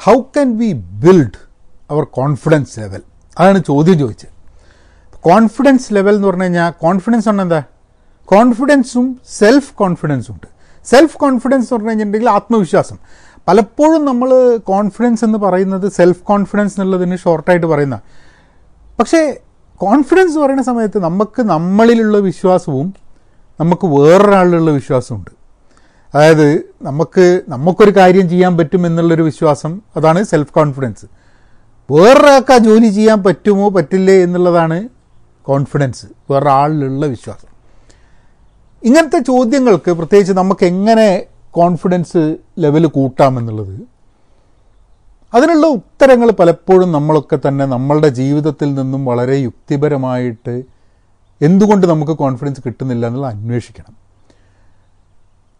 How can we build our confidence level അതാണ് ചോദ്യം ചോദിച്ചത്. കോൺഫിഡൻസ് ലെവൽ എന്ന് പറഞ്ഞു കഴിഞ്ഞാൽ കോൺഫിഡൻസ് പറഞ്ഞാൽ എന്താ? കോൺഫിഡൻസും സെൽഫ് കോൺഫിഡൻസും ഉണ്ട്. സെൽഫ് കോൺഫിഡൻസ് എന്ന് പറഞ്ഞു കഴിഞ്ഞിട്ടുണ്ടെങ്കിൽ ആത്മവിശ്വാസം. പലപ്പോഴും നമ്മൾ കോൺഫിഡൻസ് എന്ന് പറയുന്നത് സെൽഫ് കോൺഫിഡൻസ് എന്നുള്ളതിന് ഷോർട്ടായിട്ട് പറയുന്ന പക്ഷേ കോൺഫിഡൻസ് പറയുന്ന സമയത്ത് നമുക്ക് നമ്മളിലുള്ള വിശ്വാസവും നമുക്ക് വേറൊരാളിലുള്ള വിശ്വാസമുണ്ട് അതായത് നമുക്ക് നമുക്കൊരു കാര്യം ചെയ്യാൻ പറ്റും എന്നുള്ളൊരു വിശ്വാസം അതാണ് സെൽഫ് കോൺഫിഡൻസ് വേറൊരാൾക്ക് ആ ജോലി ചെയ്യാൻ പറ്റുമോ പറ്റില്ലേ എന്നുള്ളതാണ് കോൺഫിഡൻസ് വേറൊരാളിലുള്ള വിശ്വാസം. ഇങ്ങനത്തെ ചോദ്യങ്ങൾക്ക് പ്രത്യേകിച്ച് നമുക്ക് എങ്ങനെ കോൺഫിഡൻസ് ലെവൽ കൂട്ടാമെന്നുള്ളത് അതിനുള്ള ഉത്തരങ്ങൾ പലപ്പോഴും നമ്മളൊക്കെ തന്നെ നമ്മളുടെ ജീവിതത്തിൽ നിന്നും വളരെ യുക്തിപരമായിട്ട് എന്തുകൊണ്ട് നമുക്ക് കോൺഫിഡൻസ് കിട്ടുന്നില്ല എന്നുള്ളത് അന്വേഷിക്കണം.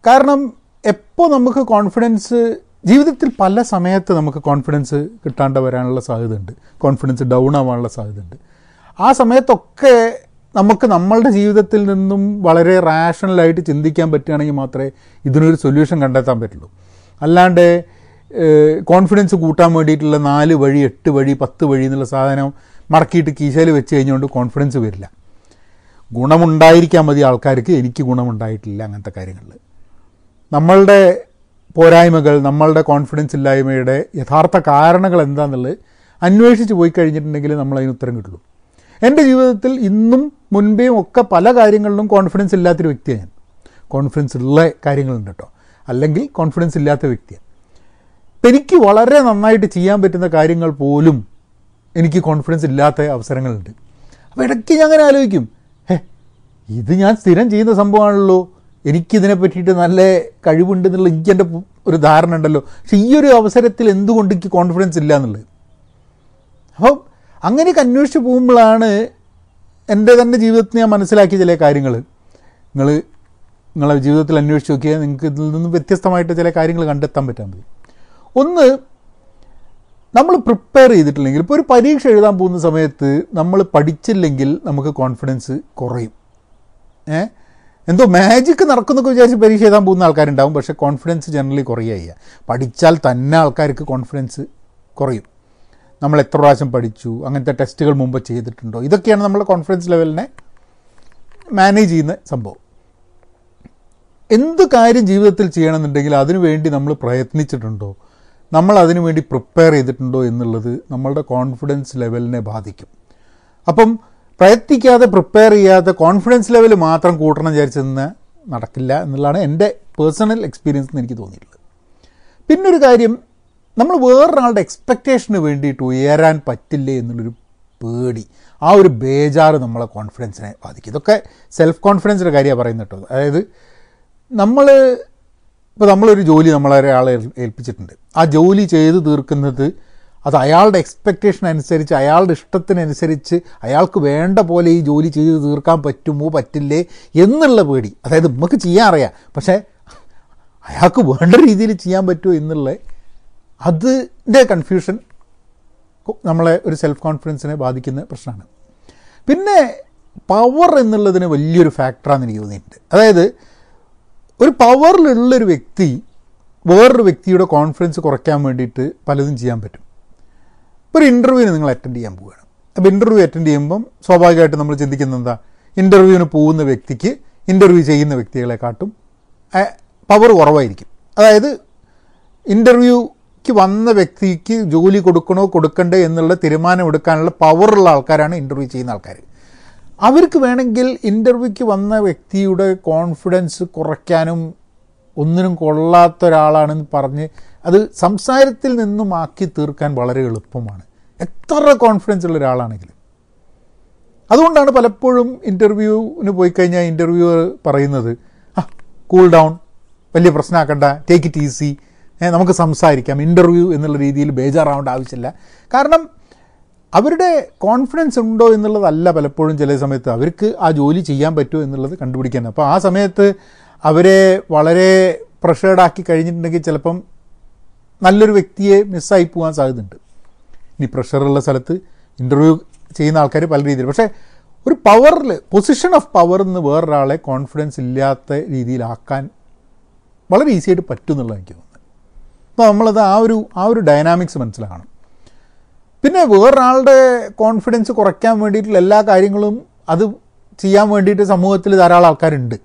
കാരണം എപ്പോൾ നമുക്ക് കോൺഫിഡൻസ് ജീവിതത്തിൽ പല സമയത്ത് നമുക്ക് കോൺഫിഡൻസ് കിട്ടാണ്ട് വരാനുള്ള സാധ്യതയുണ്ട്. കോൺഫിഡൻസ് ഡൗൺ ആവാനുള്ള സാധ്യത ഉണ്ട് ആ സമയത്തൊക്കെ നമുക്ക് നമ്മളുടെ ജീവിതത്തിൽ നിന്നും വളരെ റാഷണലായിട്ട് ചിന്തിക്കാൻ പറ്റുകയാണെങ്കിൽ മാത്രമേ ഇതിനൊരു സൊല്യൂഷൻ കണ്ടെത്താൻ പറ്റുള്ളൂ. അല്ലാണ്ട് കോൺഫിഡൻസ് കൂട്ടാൻ വേണ്ടിയിട്ടുള്ള നാല് വഴി എട്ട് വഴി പത്ത് വഴി എന്നുള്ള സാധനം മടക്കിയിട്ട് കീശയിൽ വെച്ച് കഴിഞ്ഞുകൊണ്ട് കോൺഫിഡൻസ് വരില്ല. ഗുണമുണ്ടായിരിക്കാൻ മതി ആൾക്കാർക്ക്. എനിക്ക് ഗുണമുണ്ടായിട്ടില്ല അങ്ങനത്തെ കാര്യങ്ങളിൽ. നമ്മളുടെ പോരായ്മകൾ നമ്മളുടെ കോൺഫിഡൻസ് ഇല്ലായ്മയുടെ യഥാർത്ഥ കാരണങ്ങൾ എന്താണെന്നുള്ളത് അന്വേഷിച്ച് പോയി കഴിഞ്ഞിട്ടുണ്ടെങ്കിൽ നമ്മൾ അതിന് ഉത്തരം കിട്ടുള്ളൂ. എന്റെ ജീവിതത്തിൽ ഇന്നും മുൻപേയും ഒക്കെ പല കാര്യങ്ങളിലും കോൺഫിഡൻസ് ഇല്ലാത്തൊരു വ്യക്തിയാണ് ഞാൻ. കോൺഫിഡൻസ് ഉള്ള കാര്യങ്ങളുണ്ട് കേട്ടോ. അല്ലെങ്കിൽ കോൺഫിഡൻസ് ഇല്ലാത്ത വ്യക്തിയാണ്. എനിക്ക് വളരെ നന്നായിട്ട് ചെയ്യാൻ പറ്റുന്ന കാര്യങ്ങൾ പോലും എനിക്ക് കോൺഫിഡൻസ് ഇല്ലാത്ത അവസരങ്ങളുണ്ട്. അപ്പോൾ ഇടയ്ക്ക് ഞാൻ അങ്ങനെ ആലോചിക്കും. ഹേ ഇത് ഞാൻ സ്ഥിരം ചെയ്യുന്ന സംഭവമാണല്ലോ. എനിക്കിതിനെ പറ്റിയിട്ട് നല്ല കഴിവുണ്ട് എന്നുള്ള എനിക്ക് എന്റെ ഒരു ധാരണ ഉണ്ടല്ലോ. പക്ഷെ ഈ ഒരു അവസരത്തിൽ എന്തുകൊണ്ട് എനിക്ക് കോൺഫിഡൻസ് ഇല്ല എന്നുള്ളത്? അപ്പം അങ്ങനെയൊക്കെ അന്വേഷിച്ച് പോകുമ്പോഴാണ് എന്റെ തന്നെ ജീവിതത്തിൽ ഞാൻ മനസ്സിലാക്കിയ ചില കാര്യങ്ങൾ. നിങ്ങൾ നിങ്ങളെ ജീവിതത്തിൽ അന്വേഷിച്ച് നോക്കിയാൽ നിങ്ങൾക്ക് ഇതിൽ നിന്ന് വ്യത്യസ്തമായിട്ട് ചില കാര്യങ്ങൾ കണ്ടെത്താൻ പറ്റാൻ മതി ഒന്ന് നമ്മൾ പ്രിപ്പയർ ചെയ്തിട്ടില്ലെങ്കിൽ ഇപ്പോൾ ഒരു പരീക്ഷ എഴുതാൻ പോകുന്ന സമയത്ത് നമ്മൾ പഠിച്ചില്ലെങ്കിൽ നമുക്ക് കോൺഫിഡൻസ് കുറയും. ഏ? എന്തോ മാജിക്ക് നടക്കുന്നൊക്കെ വിചാരിച്ച് പരീക്ഷ എഴുതാൻ പോകുന്ന ആൾക്കാരുണ്ടാവും. പക്ഷേ കോൺഫിഡൻസ് ജനറലി കുറയുക പഠിച്ചാൽ തന്നെ ആൾക്കാർക്ക് കോൺഫിഡൻസ് കുറയും. നമ്മൾ എത്ര പ്രാവശ്യം പഠിച്ചു അങ്ങനത്തെ ടെസ്റ്റുകൾ മുമ്പ് ചെയ്തിട്ടുണ്ടോ? ഇതൊക്കെയാണ് നമ്മളെ കോൺഫിഡൻസ് ലെവലിനെ മാനേജ് ചെയ്യുന്ന സംഭവം. എന്ത് കാര്യം ജീവിതത്തിൽ ചെയ്യണമെന്നുണ്ടെങ്കിൽ അതിനു വേണ്ടി നമ്മൾ പ്രയത്നിച്ചിട്ടുണ്ടോ? നമ്മൾ അതിനു വേണ്ടി പ്രിപ്പയർ ചെയ്തിട്ടുണ്ടോ എന്നുള്ളത് നമ്മളുടെ കോൺഫിഡൻസ് ലെവലിനെ ബാധിക്കും. അപ്പം പ്രയത്നിക്കാതെ പ്രിപ്പയർ ചെയ്യാതെ കോൺഫിഡൻസ് ലെവൽ മാത്രം കൂട്ടണം വിചാരിച്ചെന്ന് നടക്കില്ല എന്നുള്ളതാണ് എന്റെ പേഴ്സണൽ എക്സ്പീരിയൻസ് എന്ന് എനിക്ക് തോന്നിയിട്ടുള്ളത്. പിന്നൊരു കാര്യം നമ്മൾ വേറൊരാളുടെ എക്സ്പെക്റ്റേഷന് വേണ്ടിയിട്ട് ഉയരാൻ പറ്റില്ലേ എന്നുള്ളൊരു പേടി ആ ഒരു ബേജാറ് നമ്മളെ കോൺഫിഡൻസിനെ ബാധിക്കും. ഇതൊക്കെ സെൽഫ് കോൺഫിഡൻസിന്റെ കാര്യമാണ് പറയുന്നത് കേട്ടോ. അതായത് നമ്മൾ ഇപ്പോൾ നമ്മളൊരു ജോലി നമ്മളെ ഒരാളെ ഏൽപ്പിച്ചിട്ടുണ്ട്. ആ ജോലി ചെയ്ത് തീർക്കുന്നത് അത് അയാളുടെ എക്സ്പെക്റ്റേഷൻ അനുസരിച്ച് അയാളുടെ ഇഷ്ടത്തിനനുസരിച്ച് അയാൾക്ക് വേണ്ട പോലെ ഈ ജോലി ചെയ്ത് തീർക്കാൻ പറ്റുമോ പറ്റില്ലേ എന്നുള്ള പേടി. അതായത് നമുക്ക് ചെയ്യാൻ അറിയാം. പക്ഷേ അയാൾക്ക് വേണ്ട രീതിയിൽ ചെയ്യാൻ പറ്റുമോ എന്നുള്ള അതിന്റെ കൺഫ്യൂഷൻ നമ്മളെ ഒരു സെൽഫ് കോൺഫിഡൻസിനെ ബാധിക്കുന്ന പ്രശ്നമാണ്. പിന്നെ പവർ എന്നുള്ളതിന് വലിയൊരു ഫാക്ടറാണ് എനിക്ക് തോന്നിയിട്ടുണ്ട്. അതായത് ഒരു പവറിലുള്ളൊരു വ്യക്തി വേറൊരു വ്യക്തിയുടെ കോൺഫിഡൻസ് കുറയ്ക്കാൻ വേണ്ടിയിട്ട് പലതും ചെയ്യാൻ പറ്റും. ഒരു ഇന്റർവ്യൂവിന് നിങ്ങൾ അറ്റൻഡ് ചെയ്യാൻ പോവുകയാണ്. അപ്പോൾ ഇന്റർവ്യൂ അറ്റൻഡ് ചെയ്യുമ്പം സ്വാഭാവികമായിട്ട് നമ്മൾ ചിന്തിക്കുന്നത് എന്താ? ഇന്റർവ്യൂവിന് പോകുന്ന വ്യക്തിക്ക് ഇന്റർവ്യൂ ചെയ്യുന്ന വ്യക്തികളെക്കാട്ടും പവർ കുറവായിരിക്കും. അതായത് ഇന്റർവ്യൂക്ക് വന്ന വ്യക്തിക്ക് ജോലി കൊടുക്കണോ കൊടുക്കണ്ടേ എന്നുള്ള തീരുമാനം എടുക്കാനുള്ള പവറുള്ള ആൾക്കാരാണ് ഇന്റർവ്യൂ ചെയ്യുന്ന ആൾക്കാർ അവർക്ക് വേണമെങ്കിൽ ഇന്റർവ്യൂക്ക് വന്ന വ്യക്തിയുടെ കോൺഫിഡൻസ് കുറയ്ക്കാനും ഒന്നിനും കൊള്ളാത്ത ഒരാളാണെന്ന് പറഞ്ഞ് അത് സംസാരത്തിൽ നിന്നും ആക്കി തീർക്കാൻ വളരെ എളുപ്പമാണ്. എത്ര കോൺഫിഡൻസ് ഉള്ള ഒരാളാണെങ്കിലും. അതുകൊണ്ടാണ് പലപ്പോഴും ഇന്റർവ്യൂവിന് പോയി കഴിഞ്ഞാൽ ഇന്റർവ്യൂവർ പറയുന്നത് ആ കൂൾ ഡൗൺ വലിയ പ്രശ്നമാക്കണ്ട ടേക്ക് ഇറ്റ് ഈസി നമുക്ക് സംസാരിക്കാം ഇന്റർവ്യൂ എന്നുള്ള രീതിയിൽ ബേജാറാവേണ്ട ആവശ്യമില്ല. കാരണം അവരുടെ കോൺഫിഡൻസ് ഉണ്ടോ എന്നുള്ളതല്ല പലപ്പോഴും ചില സമയത്ത് അവർക്ക് ആ ജോലി ചെയ്യാൻ പറ്റുമോ എന്നുള്ളത് കണ്ടുപിടിക്കാൻ. അപ്പോൾ ആ സമയത്ത് അവരെ വളരെ പ്രഷേർഡാക്കി കഴിഞ്ഞിട്ടുണ്ടെങ്കിൽ ചിലപ്പം നല്ലൊരു വ്യക്തിയെ മിസ്സായി പോകാൻ സാധ്യതയുണ്ട്. ഇനി പ്രഷറുള്ള സ്ഥലത്ത് ഇന്റർവ്യൂ ചെയ്യുന്ന ആൾക്കാർ പല രീതിയിൽ പക്ഷേ ഒരു പവറിൽ പൊസിഷൻ ഓഫ് പവർ എന്ന് വേറൊരാളെ കോൺഫിഡൻസ് ഇല്ലാത്ത രീതിയിലാക്കാൻ വളരെ ഈസി ആയിട്ട് പറ്റും എന്നുള്ളത് എനിക്ക് തോന്നുന്നത്. അപ്പോൾ നമ്മളത് ആ ഒരു ആ ഒരു ഡൈനാമിക്സ് മനസ്സിലാക്കണം പിന്നെ വേറൊരാളുടെ കോൺഫിഡൻസ് കുറയ്ക്കാൻ വേണ്ടിയിട്ടുള്ള എല്ലാ കാര്യങ്ങളും അത് ചെയ്യാൻ വേണ്ടിയിട്ട് സമൂഹത്തിൽ ധാരാളം ആൾക്കാരുണ്ട്.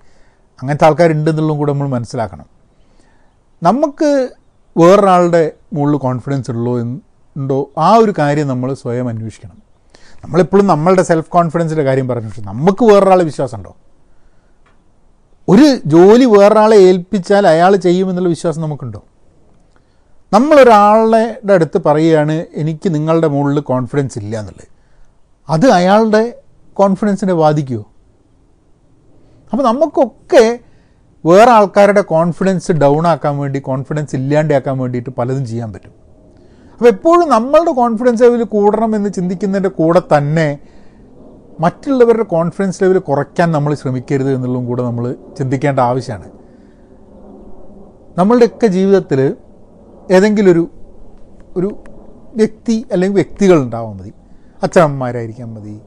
അങ്ങനത്തെ ആൾക്കാരുണ്ട് എന്നുള്ളതും കൂടെ നമ്മൾ മനസ്സിലാക്കണം. നമുക്ക് വേറൊരാളുടെ മുകളിൽ കോൺഫിഡൻസ് ഉള്ളോ ഉണ്ടോ? ആ ഒരു കാര്യം നമ്മൾ സ്വയം അന്വേഷിക്കണം. നമ്മളെപ്പോഴും നമ്മളുടെ സെൽഫ് കോൺഫിഡൻസിന്റെ കാര്യം പറഞ്ഞു. പക്ഷേ നമുക്ക് വേറൊരാളെ വിശ്വാസമുണ്ടോ? ഒരു ജോലി വേറൊരാളെ ഏൽപ്പിച്ചാൽ അയാൾ ചെയ്യുമെന്നുള്ള വിശ്വാസം നമുക്കുണ്ടോ? നമ്മളൊരാളുടെ അടുത്ത് പറയുകയാണ് എനിക്ക് നിങ്ങളുടെ മുകളിൽ കോൺഫിഡൻസ് ഇല്ല എന്നുള്ളത്. അത് അയാളുടെ കോൺഫിഡൻസിനെ ബാധിക്കുമോ അപ്പോൾ നമുക്കൊക്കെ വേറെ ആൾക്കാരുടെ കോൺഫിഡൻസ് ഡൗൺ ആക്കാൻ വേണ്ടി കോൺഫിഡൻസ് ഇല്ലാണ്ടാക്കാൻ വേണ്ടിയിട്ട് പലതും ചെയ്യാൻ പറ്റും. അപ്പോൾ എപ്പോഴും നമ്മളുടെ കോൺഫിഡൻസ് ലെവൽ കൂടണം എന്ന് ചിന്തിക്കുന്നതിന്റെ കൂടെ തന്നെ മറ്റുള്ളവരുടെ കോൺഫിഡൻസ് ലെവൽ കുറയ്ക്കാൻ നമ്മൾ ശ്രമിക്കരുത് എന്നുള്ളതും കൂടെ നമ്മൾ ചിന്തിക്കേണ്ട ആവശ്യമാണ്. നമ്മളുടെയൊക്കെ ജീവിതത്തിൽ ഏതെങ്കിലും ഒരു ഒരു വ്യക്തി അല്ലെങ്കിൽ വ്യക്തികൾ ഉണ്ടാവാൻ മതി. അച്ഛനമ്മമാരായിരിക്കാൻ മതി.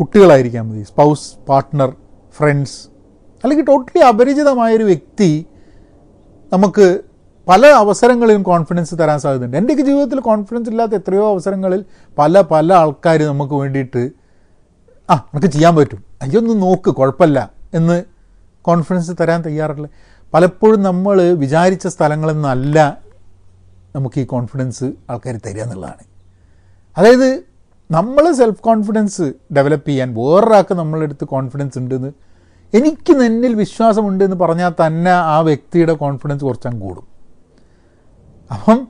കുട്ടികളായിരിക്കാൻ മതി. സ്പൗസ് പാർട്ട്ണർ ഫ്രണ്ട്സ് അല്ലെങ്കിൽ ടോട്ടലി അപരിചിതമായൊരു വ്യക്തി നമുക്ക് പല അവസരങ്ങളിലും കോൺഫിഡൻസ് തരാൻ സാധ്യതയുണ്ട്. എന്റെയൊക്കെ ജീവിതത്തിൽ കോൺഫിഡൻസ് ഇല്ലാത്ത എത്രയോ അവസരങ്ങളിൽ പല പല ആൾക്കാർ നമുക്ക് വേണ്ടിയിട്ട് ആ നമുക്ക് ചെയ്യാൻ പറ്റും. അയ്യൊന്ന് നോക്ക് കുഴപ്പമില്ല എന്ന് കോൺഫിഡൻസ് തരാൻ തയ്യാറല്ല? പലപ്പോഴും നമ്മൾ വിചാരിച്ച സ്ഥലങ്ങളിൽ നിന്നല്ല നമുക്ക് ഈ കോൺഫിഡൻസ് ആൾക്കാർ തരിക എന്നുള്ളതാണ്. അതായത് നമ്മൾ സെൽഫ് കോൺഫിഡൻസ് ഡെവലപ്പ് ചെയ്യാൻ വേറൊരാൾക്ക് നമ്മളെടുത്ത് കോൺഫിഡൻസ് ഉണ്ടെന്ന് എനിക്ക് നിന്നിൽ വിശ്വാസമുണ്ട് എന്ന് പറഞ്ഞാൽ തന്നെ ആ വ്യക്തിയുടെ കോൺഫിഡൻസ് കുറച്ചങ്ങ് കൂടും. അപ്പം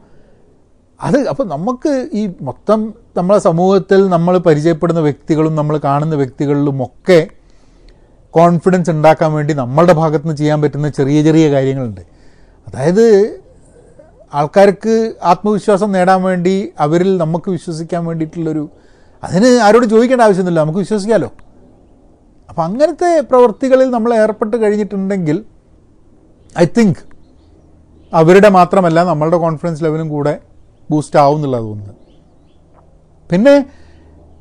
അത് അപ്പം നമുക്ക് ഈ മൊത്തം നമ്മളെ സമൂഹത്തിൽ നമ്മൾ പരിചയപ്പെടുന്ന വ്യക്തികളും നമ്മൾ കാണുന്ന വ്യക്തികളിലും ഒക്കെ കോൺഫിഡൻസ് ഉണ്ടാക്കാൻ വേണ്ടി നമ്മളുടെ ഭാഗത്തുനിന്ന് ചെയ്യാൻ പറ്റുന്ന ചെറിയ ചെറിയ കാര്യങ്ങളുണ്ട്. അതായത് ആൾക്കാർക്ക് ആത്മവിശ്വാസം നേടാൻ വേണ്ടി അവരിൽ നമുക്ക് വിശ്വസിക്കാൻ വേണ്ടിയിട്ടുള്ളൊരു അതിന് ആരോട് ചോദിക്കേണ്ട ആവശ്യമൊന്നുമില്ല. നമുക്ക് വിശ്വസിക്കാമല്ലോ അപ്പം അങ്ങനത്തെ പ്രവൃത്തികളിൽ നമ്മൾ ഏർപ്പെട്ട് കഴിഞ്ഞിട്ടുണ്ടെങ്കിൽ ഐ തിങ്ക് അവരുടെ മാത്രമല്ല നമ്മളുടെ കോൺഫിഡൻസ് ലെവലും കൂടെ ബൂസ്റ്റ് ആവും എന്നുള്ളത് തോന്നുന്നത്. പിന്നെ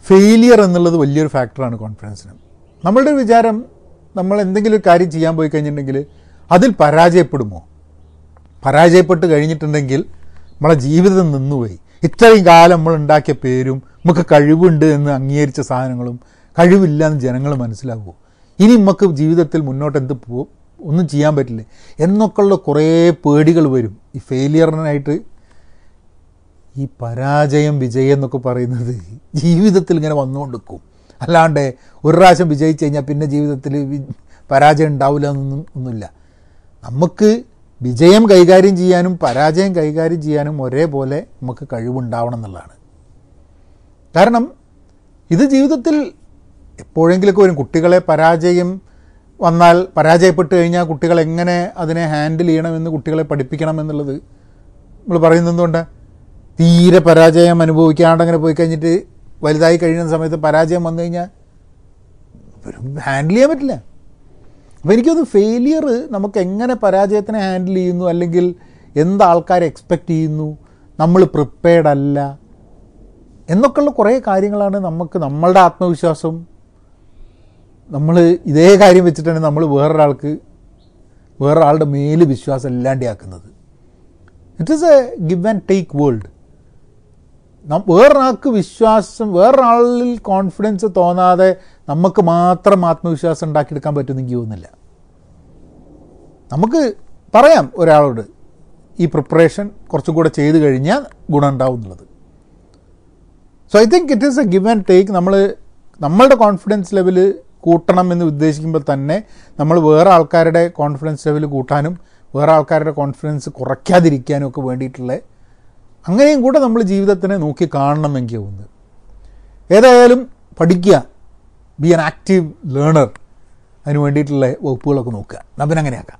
ഫെയിലിയർ എന്നുള്ളത് വലിയൊരു ഫാക്ടറാണ് കോൺഫിഡൻസിന് നമ്മളുടെ ഒരു വിചാരം നമ്മൾ എന്തെങ്കിലും ഒരു കാര്യം ചെയ്യാൻ പോയി കഴിഞ്ഞിട്ടുണ്ടെങ്കിൽ അതിൽ പരാജയപ്പെടുമോ? പരാജയപ്പെട്ട് കഴിഞ്ഞിട്ടുണ്ടെങ്കിൽ നമ്മളെ ജീവിതം നിന്നുപോയി. ഇത്രയും കാലം നമ്മൾ ഉണ്ടാക്കിയ പേരും നമുക്ക് കഴിവുണ്ട് എന്ന് അംഗീകരിച്ച സാധനങ്ങളും കഴിവില്ല എന്ന് ജനങ്ങൾ മനസ്സിലാകുമോ ഇനി നമുക്ക് ജീവിതത്തിൽ മുന്നോട്ട് എന്ത് ഒന്നും ചെയ്യാൻ പറ്റില്ല? എന്നൊക്കെയുള്ള കുറേ പേടികൾ വരും. ഈ ഫെയിലിയറിനായിട്ട് ഈ പരാജയം വിജയം എന്നൊക്കെ പറയുന്നത് ജീവിതത്തിൽ ഇങ്ങനെ വന്നുകൊണ്ടിരിക്കും. അല്ലാണ്ട് ഒരു പ്രാവശ്യം വിജയിച്ചു കഴിഞ്ഞാൽ പിന്നെ ജീവിതത്തിൽ പരാജയം ഉണ്ടാവില്ല എന്നൊന്നും ഒന്നുമില്ല. നമുക്ക് വിജയം കൈകാര്യം ചെയ്യാനും പരാജയം കൈകാര്യം ചെയ്യാനും ഒരേപോലെ നമുക്ക് കഴിവുണ്ടാവണം എന്നുള്ളതാണ്. കാരണം ഇത് ജീവിതത്തിൽ എപ്പോഴെങ്കിലുമൊക്കെ വരും. കുട്ടികളെ പരാജയം വന്നാൽ പരാജയപ്പെട്ട് കഴിഞ്ഞാൽ കുട്ടികൾ എങ്ങനെ അതിനെ ഹാൻഡിൽ ചെയ്യണമെന്ന് കുട്ടികളെ പഠിപ്പിക്കണം എന്നുള്ളത് നമ്മൾ പറയുന്നത് എന്തുകൊണ്ട്? തീരെ പരാജയം അനുഭവിക്കാണ്ട് അങ്ങനെ പോയി കഴിഞ്ഞിട്ട് വലുതായി കഴിയുന്ന സമയത്ത് പരാജയം വന്നു കഴിഞ്ഞാൽ ഹാൻഡിൽ ചെയ്യാൻ പറ്റില്ല. അപ്പോൾ എനിക്കത് ഫെയിലിയർ നമുക്ക് എങ്ങനെ പരാജയത്തിനെ ഹാൻഡിൽ ചെയ്യുന്നു? അല്ലെങ്കിൽ എന്ത് ആൾക്കാർ എക്സ്പെക്റ്റ് ചെയ്യുന്നു? നമ്മൾ പ്രിപ്പയർഡ് അല്ല. എന്നൊക്കെയുള്ള കുറേ കാര്യങ്ങളാണ് നമുക്ക് നമ്മളുടെ ആത്മവിശ്വാസം നമ്മൾ ഇതേ കാര്യം വെച്ചിട്ടാണ് നമ്മൾ വേറൊരാൾക്ക് വേറൊരാളുടെ മേൽ വിശ്വാസം ഇല്ലാണ്ടാക്കുന്നത്. It is a give and take world വേറൊരാൾക്ക് വിശ്വാസം വേറൊരാളിൽ കോൺഫിഡൻസ് തോന്നാതെ നമുക്ക് മാത്രം ആത്മവിശ്വാസം ഉണ്ടാക്കിയെടുക്കാൻ പറ്റുമെന്ന് എനിക്ക് തോന്നുന്നില്ല. നമുക്ക് പറയാം ഒരാളോട് ഈ പ്രിപ്പറേഷൻ കുറച്ചും കൂടെ ചെയ്ത് കഴിഞ്ഞാൽ ഗുണം ഉണ്ടാവും എന്നുള്ളത്. So I think it is a give and take നമ്മൾ നമ്മളുടെ കോൺഫിഡൻസ് ലെവൽ കൂട്ടണം എന്ന് ഉദ്ദേശിക്കുമ്പോൾ തന്നെ നമ്മൾ വേറെ ആൾക്കാരുടെ കോൺഫിഡൻസ് ലെവൽ കൂട്ടാനും വേറെ ആൾക്കാരുടെ കോൺഫിഡൻസ് കുറയ്ക്കാതിരിക്കാനും ഒക്കെ വേണ്ടിയിട്ടുള്ള അങ്ങനെയും കൂടെ നമ്മൾ ജീവിതത്തിനെ നോക്കി കാണണം എനിക്ക് തോന്നുന്നത് ഏതായാലും പഠിക്കുക ബി ആൻ ആക്റ്റീവ് ലേണർ അതിന് വേണ്ടിയിട്ടുള്ള വകുപ്പുകളൊക്കെ നോക്കുക. നമ്മൾ അങ്ങനെയാക്കാം.